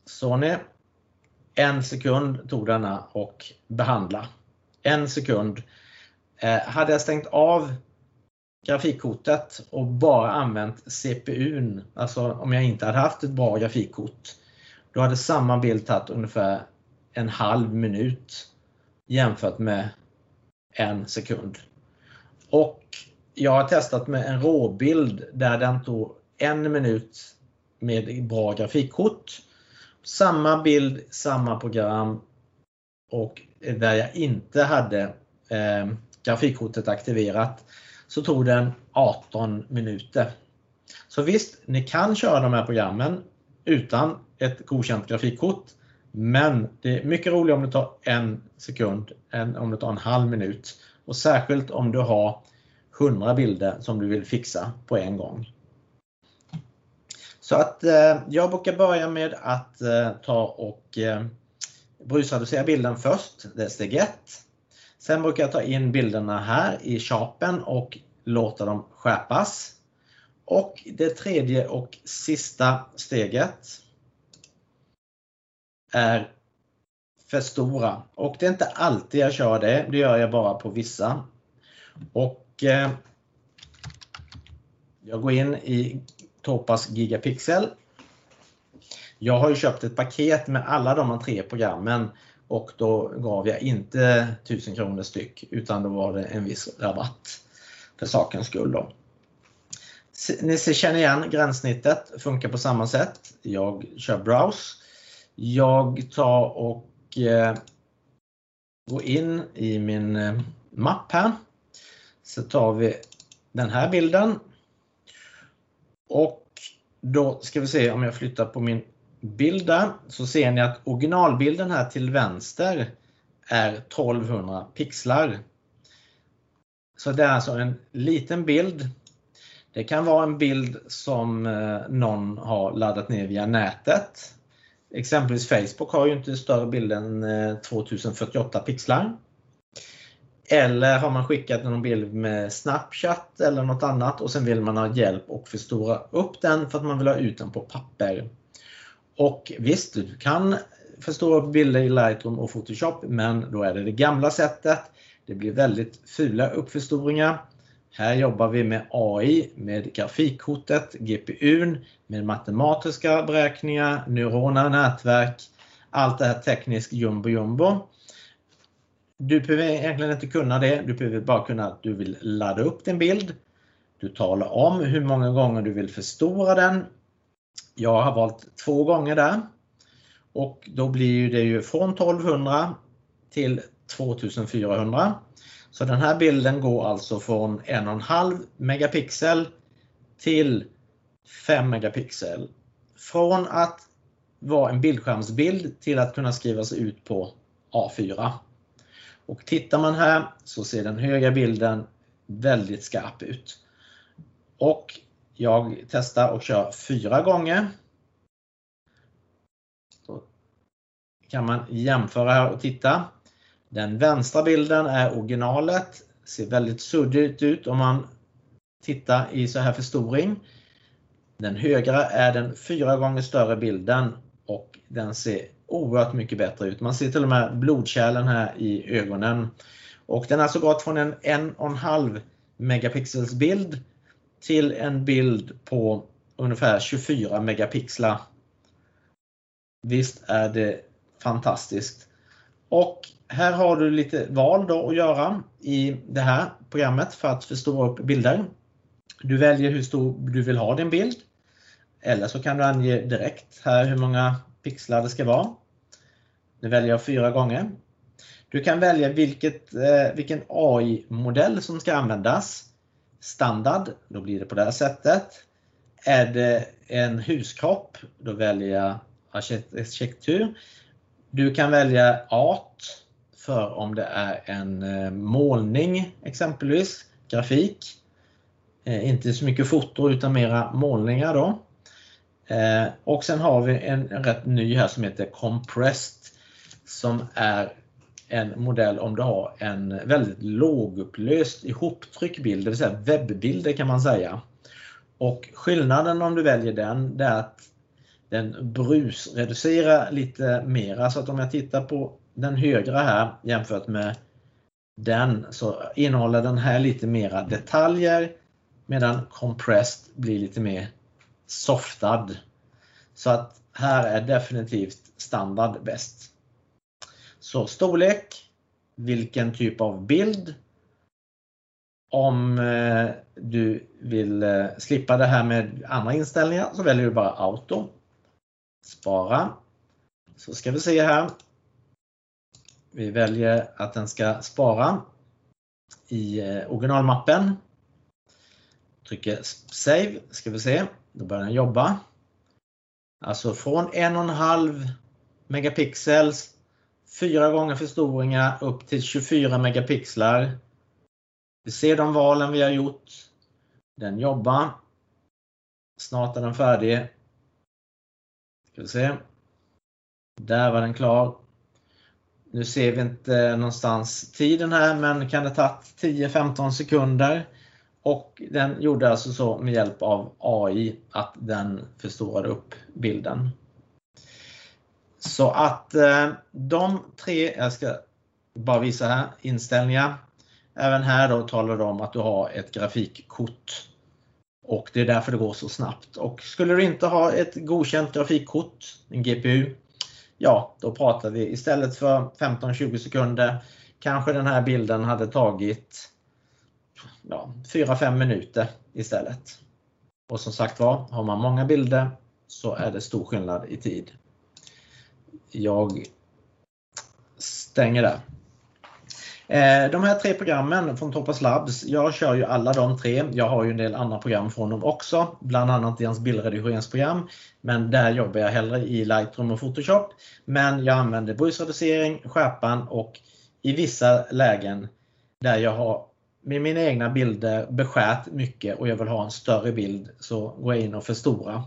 Sony. En sekund tog denna och behandla. En sekund. Eh, hade jag stängt av grafikkortet och bara använt CPUn, alltså om jag inte hade haft ett bra grafikkort, då hade samma bild tagit ungefär en halv minut jämfört med en sekund. Och jag har testat med en råbild där den tog en minut med bra grafikkort. Samma bild, samma program och där jag inte hade eh, grafikkortet aktiverat så tog den 18 minuter. Så visst, ni kan köra de här programmen utan ett godkänt grafikkort. Men det är mycket roligare om det tar en sekund än om det tar en halv minut. Och särskilt om du har 100 bilder som du vill fixa på en gång. Så att eh, jag brukar börja med att eh, ta och eh, brusreducera bilden först. Det är steg 1. Sen brukar jag ta in bilderna här i Sharpen och låta dem skärpas. Och det tredje och sista steget är förstora. Och det är inte alltid jag kör det, det gör jag bara på vissa. Och eh, Jag går in i Topaz Gigapixel. Jag har ju köpt ett paket med alla de här tre programmen och då gav jag inte 1000 kronor styck utan då var det en viss rabatt för sakens skull. Då. Ni känner igen gränssnittet, funkar på samma sätt. Jag kör browse. Jag tar och eh, går in i min eh, mapp här. Så tar vi den här bilden. Och då ska vi se om jag flyttar på min bild där så ser ni att originalbilden här till vänster är 1200 pixlar. Så det är alltså en liten bild. Det kan vara en bild som eh, någon har laddat ner via nätet. Exempelvis Facebook har ju inte större bild än eh, 2048 pixlar. Eller har man skickat någon bild med Snapchat eller något annat och sen vill man ha hjälp och förstora upp den för att man vill ha ut den på papper. Och visst, du kan förstora upp bilder i Lightroom och Photoshop men då är det det gamla sättet. Det blir väldigt fula uppförstoringar. Här jobbar vi med AI, med grafikkortet, GPUn, med matematiska beräkningar, neurona nätverk, allt det här tekniskt jumbo jumbo. Du behöver egentligen inte kunna det, du behöver bara kunna att du vill ladda upp din bild. Du talar om hur många gånger du vill förstora den. Jag har valt två gånger där. Och då blir det ju från 1200 till 2400. Så den här bilden går alltså från 1,5 megapixel till 5 megapixel. Från att vara en bildskärmsbild till att kunna skrivas ut på A4. Och tittar man här så ser den högra bilden väldigt skarp ut. Och jag testar och kör fyra gånger. Då kan man jämföra här och titta. Den vänstra bilden är originalet. Ser väldigt suddigt ut om man tittar i så här förstoring. Den högra är den fyra gånger större bilden och den ser oerhört mycket bättre ut. Man ser till och med blodkärlen här i ögonen. Och den har alltså gått från en 1,5 megapixels bild till en bild på ungefär 24 megapixlar. Visst är det fantastiskt. Och här har du lite val då att göra i det här programmet för att förstora upp bilder. Du väljer hur stor du vill ha din bild. Eller så kan du ange direkt här hur många pixlar det ska vara. Nu väljer jag fyra gånger. Du kan välja vilket, eh, vilken AI-modell som ska användas. Standard, då blir det på det här sättet. Är det en huskropp, då väljer jag arkitektur. Du kan välja art för om det är en eh, målning exempelvis, grafik. Eh, inte så mycket foto utan mera målningar då. Eh, och sen har vi en rätt ny här som heter Compressed som är en modell om du har en väldigt lågupplöst ihoptryckt bild, det vill säga webbbilder kan man säga. Och skillnaden om du väljer den, det är att den brusreducerar lite mera. Så att om jag tittar på den högra här jämfört med den så innehåller den här lite mera detaljer medan compressed blir lite mer softad. Så att här är definitivt standard bäst. Så storlek, vilken typ av bild. Om eh, du vill eh, slippa det här med andra inställningar så väljer du bara auto. Spara. Så ska vi se här. Vi väljer att den ska spara i eh, originalmappen. Trycker Save, ska vi se. Då börjar den jobba. Alltså från 1,5 megapixels Fyra gånger förstoringar upp till 24 megapixlar. Vi ser de valen vi har gjort. Den jobbar. Snart är den färdig. Ska vi se. Där var den klar. Nu ser vi inte någonstans tiden här men kan det tagit 10-15 sekunder. Och den gjorde alltså så med hjälp av AI att den förstorade upp bilden. Så att eh, de tre, jag ska bara visa här, inställningar. Även här då talar det om att du har ett grafikkort. Och det är därför det går så snabbt. Och skulle du inte ha ett godkänt grafikkort, en GPU, ja då pratar vi istället för 15-20 sekunder kanske den här bilden hade tagit ja, 4-5 minuter istället. Och som sagt var, har man många bilder så är det stor skillnad i tid. Jag stänger där. Eh, de här tre programmen från Topaz Labs, jag kör ju alla de tre. Jag har ju en del andra program från dem också, bland annat deras bildredigeringsprogram. Men där jobbar jag hellre i Lightroom och Photoshop. Men jag använder brusreducering, skärpan och i vissa lägen där jag har med mina egna bilder beskärt mycket och jag vill ha en större bild så går jag in och förstorar.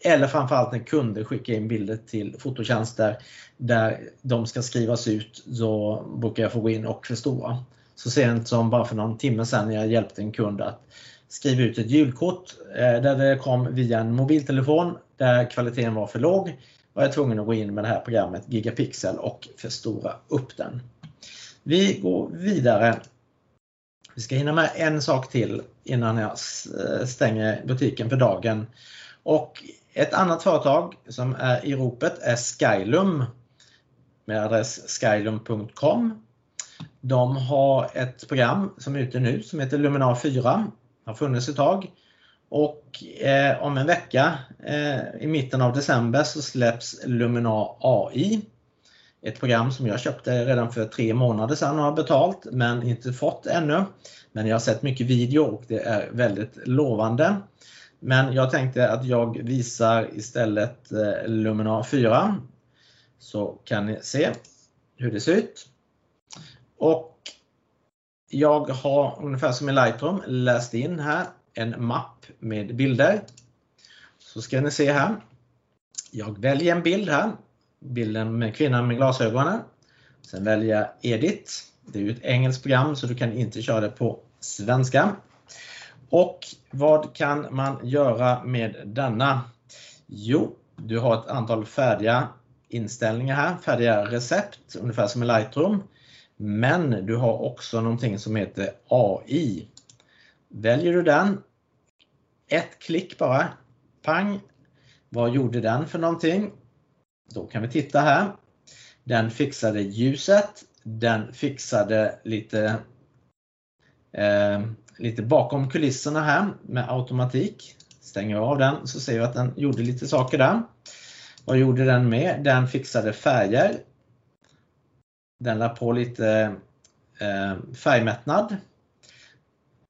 Eller framförallt när kunder skickar in bilder till fototjänster där de ska skrivas ut, så brukar jag få gå in och förstora. Så sent som bara för någon timme sedan när jag hjälpte en kund att skriva ut ett julkort eh, där det kom via en mobiltelefon där kvaliteten var för låg var jag tvungen att gå in med det här programmet Gigapixel och förstora upp den. Vi går vidare. Vi ska hinna med en sak till innan jag stänger butiken för dagen. Och ett annat företag som är i ropet är Skylum med adress skylum.com. De har ett program som är ute nu som heter Luminar 4. Har funnits ett tag. Och eh, om en vecka eh, i mitten av december så släpps Luminar AI. Ett program som jag köpte redan för tre månader sedan och har betalt men inte fått ännu. Men jag har sett mycket video och det är väldigt lovande. Men jag tänkte att jag visar istället eh, Luminar 4. Så kan ni se hur det ser ut. Och jag har ungefär som i Lightroom läst in här en mapp med bilder. Så ska ni se här. Jag väljer en bild här. Bilden med kvinnan med glasögonen. Sen väljer jag Edit. Det är ju ett engelskt program så du kan inte köra det på svenska. Och vad kan man göra med denna? Jo, du har ett antal färdiga inställningar här, färdiga recept, ungefär som i Lightroom. Men du har också någonting som heter AI. Väljer du den, ett klick bara, pang, vad gjorde den för någonting? Då kan vi titta här. Den fixade ljuset, den fixade lite eh, lite bakom kulisserna här med automatik. Stänger av den så ser vi att den gjorde lite saker där. Vad gjorde den med? Den fixade färger. Den la på lite eh, färgmättnad.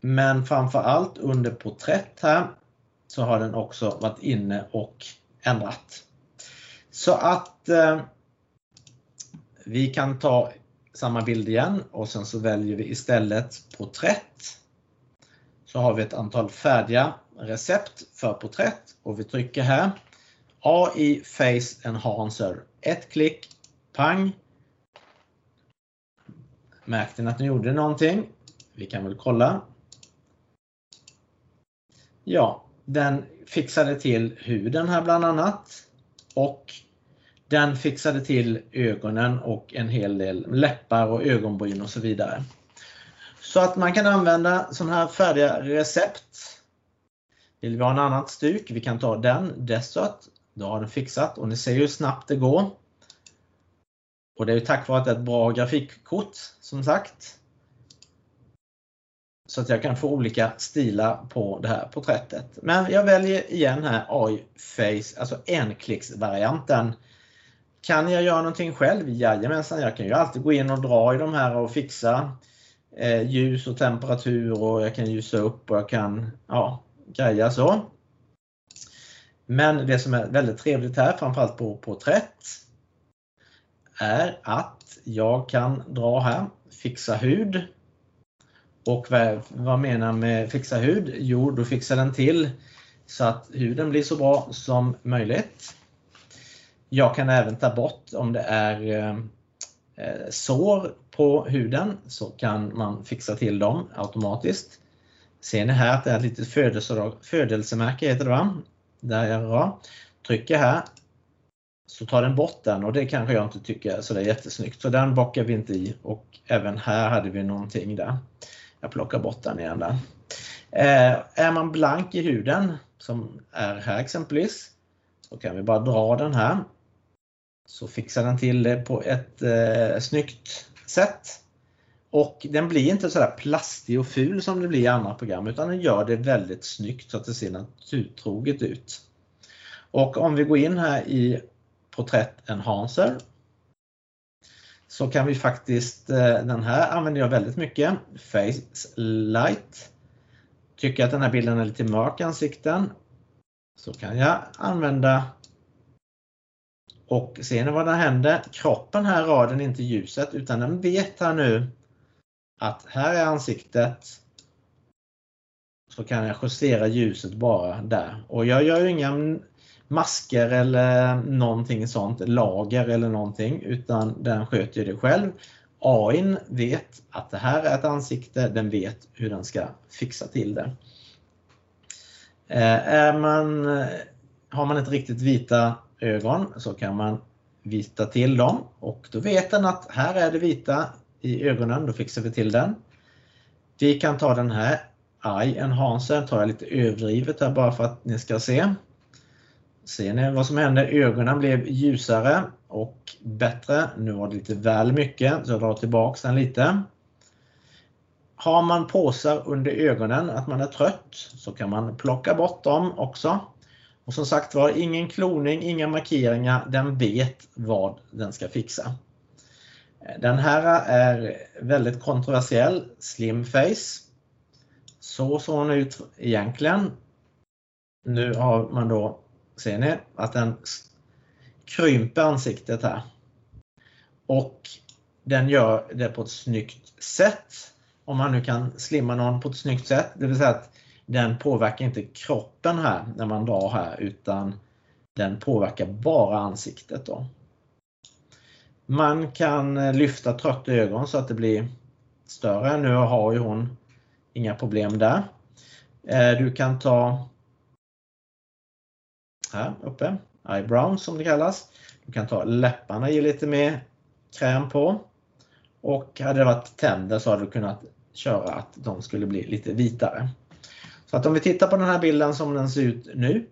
Men framför allt under porträtt här så har den också varit inne och ändrat. Så att eh, vi kan ta samma bild igen och sen så väljer vi istället porträtt så har vi ett antal färdiga recept för porträtt och vi trycker här AI Face Enhancer. Ett klick, pang. Märkte ni att ni gjorde någonting? Vi kan väl kolla. Ja, den fixade till huden här bland annat. Och den fixade till ögonen och en hel del läppar och ögonbryn och så vidare. Så att man kan använda sådana här färdiga recept. Vill vi ha en annat stuk, vi kan ta den, Desert. Då har den fixat och ni ser hur snabbt det går. Och det är tack vare att det är ett bra grafikkort som sagt. Så att jag kan få olika stilar på det här porträttet. Men jag väljer igen här AI Face, alltså enklicksvarianten. Kan jag göra någonting själv? Jajamensan, jag kan ju alltid gå in och dra i de här och fixa eh, Eh, ljus och temperatur och jag kan ljusa upp och jag kan ja, greja så. Men det som är väldigt trevligt här, framförallt på porträtt, är att jag kan dra här, fixa hud. Och vad, vad menar jag med fixa hud? Jo, då fixar den till så att huden blir så bra som möjligt. Jag kan även ta bort om det är eh, sår på huden så kan man fixa till dem automatiskt. Ser ni här att det är ett litet födelsemärke heter det va? Där jag trycker här så tar den bort den och det kanske jag inte tycker är sådär jättesnyggt. Så den bockar vi inte i och även här hade vi någonting där. Jag plockar bort den igen där. Eh, är man blank i huden, som är här exempelvis, så kan vi bara dra den här. Så fixar den till det på ett eh, snyggt sätt. Och den blir inte sådär plastig och ful som det blir i andra program utan den gör det väldigt snyggt så att det ser naturtroget ut. Och om vi går in här i Porträtt Enhancer så kan vi faktiskt, eh, den här använder jag väldigt mycket, Face Light. Tycker att den här bilden är lite mörk i ansikten så kan jag använda och ser ni vad det händer? Kroppen här rör den inte ljuset utan den vet här nu att här är ansiktet så kan jag justera ljuset bara där. Och jag gör inga masker eller någonting sånt, lager eller någonting, utan den sköter det själv. AIn vet att det här är ett ansikte, den vet hur den ska fixa till det. Eh, är man, har man inte riktigt vita ögon så kan man vita till dem och då vet den att här är det vita i ögonen, då fixar vi till den. Vi kan ta den här Eye Enhancer, tar jag lite överdrivet här bara för att ni ska se. Ser ni vad som händer? Ögonen blev ljusare och bättre. Nu var det lite väl mycket så jag drar tillbaks den lite. Har man påsar under ögonen, att man är trött, så kan man plocka bort dem också. Och som sagt var, ingen kloning, inga markeringar. Den vet vad den ska fixa. Den här är väldigt kontroversiell, Slim Face. Så såg hon ut egentligen. Nu har man då, ser ni, att den krymper ansiktet här. Och den gör det på ett snyggt sätt. Om man nu kan slimma någon på ett snyggt sätt. Det vill säga att den påverkar inte kroppen här när man drar här utan den påverkar bara ansiktet. Då. Man kan eh, lyfta trötta ögon så att det blir större. Nu har ju hon inga problem där. Eh, du kan ta här uppe, eyebrows som det kallas. Du kan ta läpparna, ge lite mer kräm på. Och hade det varit tänder så hade du kunnat köra att de skulle bli lite vitare. Så att om vi tittar på den här bilden som den ser ut nu.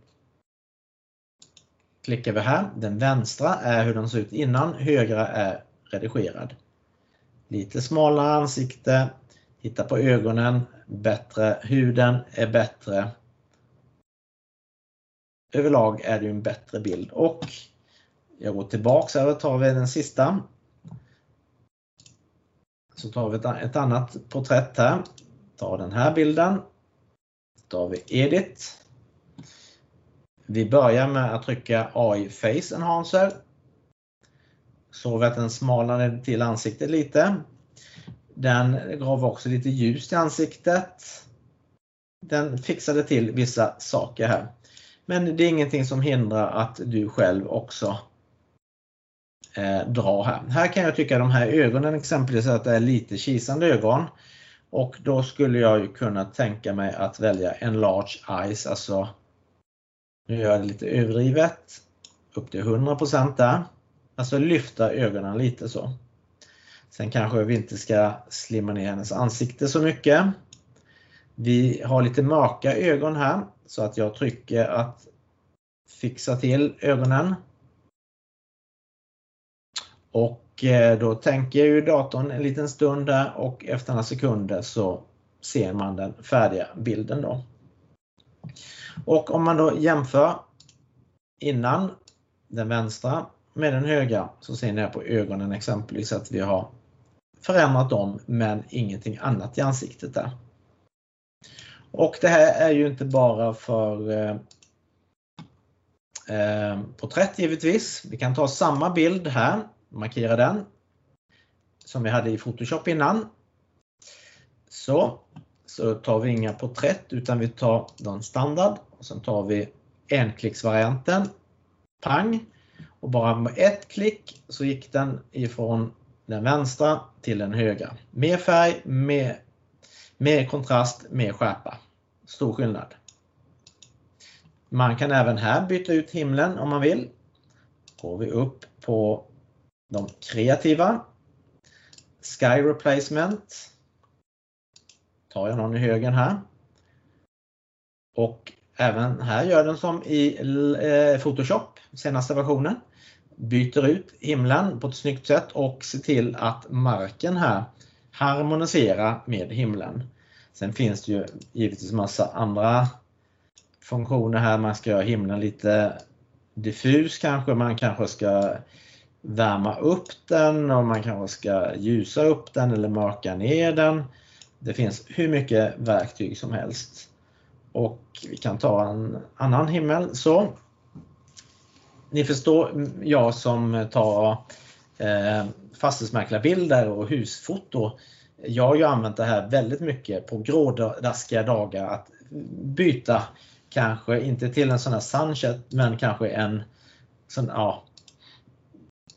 Klickar vi här. Den vänstra är hur den ser ut innan, högra är redigerad. Lite smalare ansikte. Titta på ögonen, bättre. Huden är bättre. Överlag är det en bättre bild och jag går tillbaks här och tar vi den sista. Så tar vi ett annat porträtt här. Tar den här bilden då har vi Edit. Vi börjar med att trycka AI Face Enhancer. Så att den smalnade till ansiktet lite. Den gav också lite ljus till ansiktet. Den fixade till vissa saker här. Men det är ingenting som hindrar att du själv också eh, drar här. Här kan jag tycka de här ögonen exempelvis att det är lite kisande ögon. Och då skulle jag ju kunna tänka mig att välja en large eyes, alltså nu gör jag det lite överdrivet, upp till 100% där. Alltså lyfta ögonen lite så. Sen kanske vi inte ska slimma ner hennes ansikte så mycket. Vi har lite mörka ögon här så att jag trycker att fixa till ögonen. Och Eh, då tänker ju datorn en liten stund där och efter några sekunder så ser man den färdiga bilden då. Och om man då jämför innan den vänstra med den högra så ser ni här på ögonen exempelvis att vi har förändrat dem men ingenting annat i ansiktet där. Och det här är ju inte bara för eh, eh porträtt givetvis. Vi kan ta samma bild här markera den som vi hade i Photoshop innan. Så, så tar vi inga porträtt utan vi tar den standard och sen tar vi enklicksvarianten. Pang! Och bara med ett klick så gick den ifrån den vänstra till den högra. Mer färg, mer, mer kontrast, mer skärpa. Stor skillnad. Man kan även här byta ut himlen om man vill. Går vi upp på de kreativa. Sky Replacement. Tar jag någon i högen här. Och även här gör den som i eh, Photoshop, senaste versionen. Byter ut himlen på ett snyggt sätt och ser till att marken här harmoniserar med himlen. Sen finns det ju givetvis massa andra funktioner här. Man ska göra himlen lite diffus kanske. Man kanske ska värma upp den och man kanske ska ljusa upp den eller mörka ner den. Det finns hur mycket verktyg som helst. Och vi kan ta en annan himmel så. Ni förstår, jag som tar eh, fastighetsmäklarbilder och husfoto. Jag har ju använt det här väldigt mycket på grådaskiga dagar att byta kanske inte till en sån här sunset men kanske en sån, ja,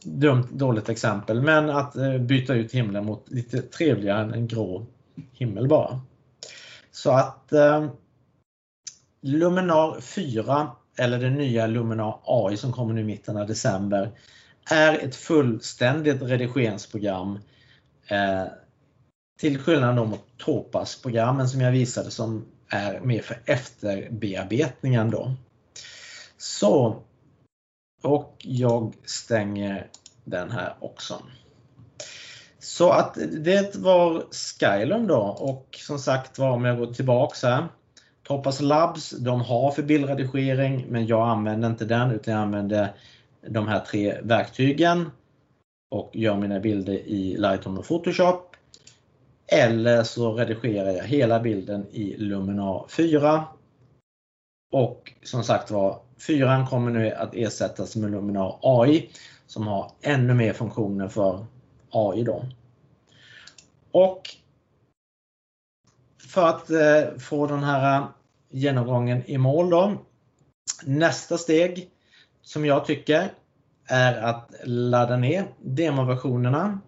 dumt dåligt exempel men att eh, byta ut himlen mot lite trevligare än en grå himmel bara. Så att eh, Luminar 4 eller det nya Luminar AI som kommer nu i mitten av december är ett fullständigt redigeringsprogram eh, till skillnad mot Topaz-programmen som jag visade som är mer för efterbearbetningen då. Så, och jag stänger den här också. Så att det var Skylum då och som sagt var om jag går tillbaks här. Topaz Labs, de har för bildredigering men jag använder inte den utan jag använder de här tre verktygen och gör mina bilder i Lightroom och Photoshop. Eller så redigerar jag hela bilden i Luminar 4. Och som sagt var, Fyran kommer nu att ersättas med Luminar AI som har ännu mer funktioner för AI. Då. Och för att eh, få den här genomgången i mål då. Nästa steg som jag tycker är att ladda ner demoversionerna.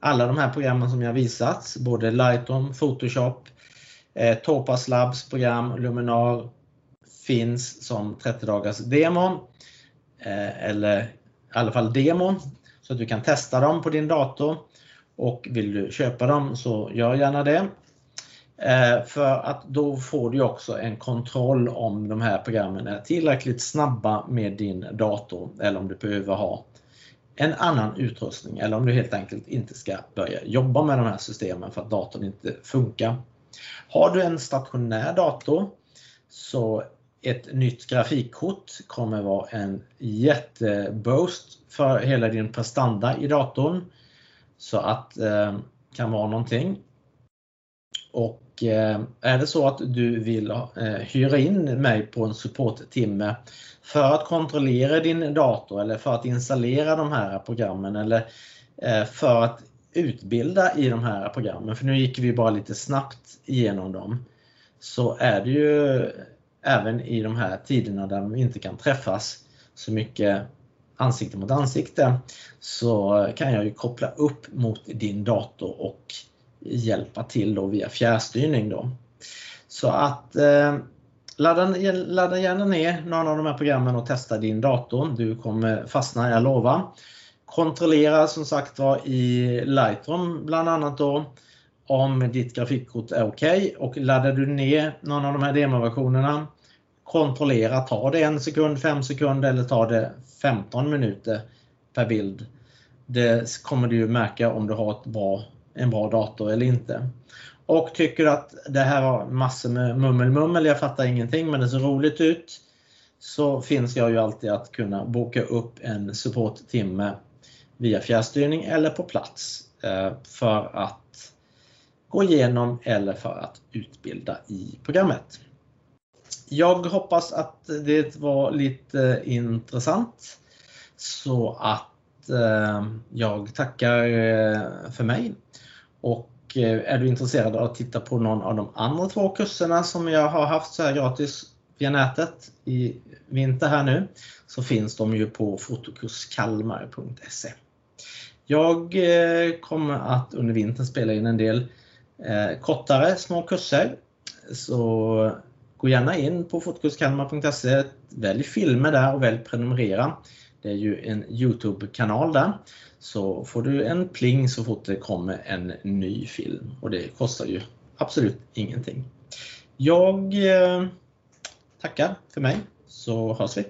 Alla de här programmen som jag visat, både Lightroom, Photoshop, eh, Topaz Labs program, Luminar finns som 30 dagars demo. Eh, eller i alla fall demo så att du kan testa dem på din dator. Och vill du köpa dem så gör gärna det. Eh, för att då får du också en kontroll om de här programmen är tillräckligt snabba med din dator eller om du behöver ha en annan utrustning eller om du helt enkelt inte ska börja jobba med de här systemen för att datorn inte funkar. Har du en stationär dator så ett nytt grafikkort kommer vara en jätteboost för hela din prestanda i datorn. Så att eh, kan vara någonting. Och Eh, är det så att du vill eh, hyra in mig på en supporttimme för att kontrollera din dator eller för att installera de här programmen eller eh, för att utbilda i de här programmen, för nu gick vi bara lite snabbt igenom dem, så är det ju även i de här tiderna där de inte kan träffas så mycket ansikte mot ansikte så kan jag ju koppla upp mot din dator och hjälpa till då via fjärrstyrning. Då. Så att eh, ladda, ladda gärna ner någon av de här programmen och testa din dator. Du kommer fastna, jag lovar. Kontrollera som sagt var i Lightroom bland annat då om ditt grafikkort är okej okay. och laddar du ner någon av de här demoversionerna kontrollera, tar det en sekund, fem sekunder eller tar det 15 minuter per bild. Det kommer du märka om du har ett bra en bra dator eller inte. Och tycker att det här var massor med mummelmummel, jag fattar ingenting men det ser roligt ut. Så finns jag ju alltid att kunna boka upp en supporttimme via fjärrstyrning eller på plats eh, för att gå igenom eller för att utbilda i programmet. Jag hoppas att det var lite intressant så att eh, jag tackar eh, för mig och eh, är du intresserad av att titta på någon av de andra två kurserna som jag har haft så här gratis via nätet i vinter här nu så finns de ju på fotokurskalmar.se. Jag kommer att under vintern spela in en del eh, Eh, kortare små kurser. Så gå gärna in på fotokurskalmar.se, välj filmer där och välj prenumerera. Det är ju en Youtube-kanal där. Så får du en pling så fort det kommer en ny film och det kostar ju absolut ingenting. Jag eh, tackar för mig så hörs vi.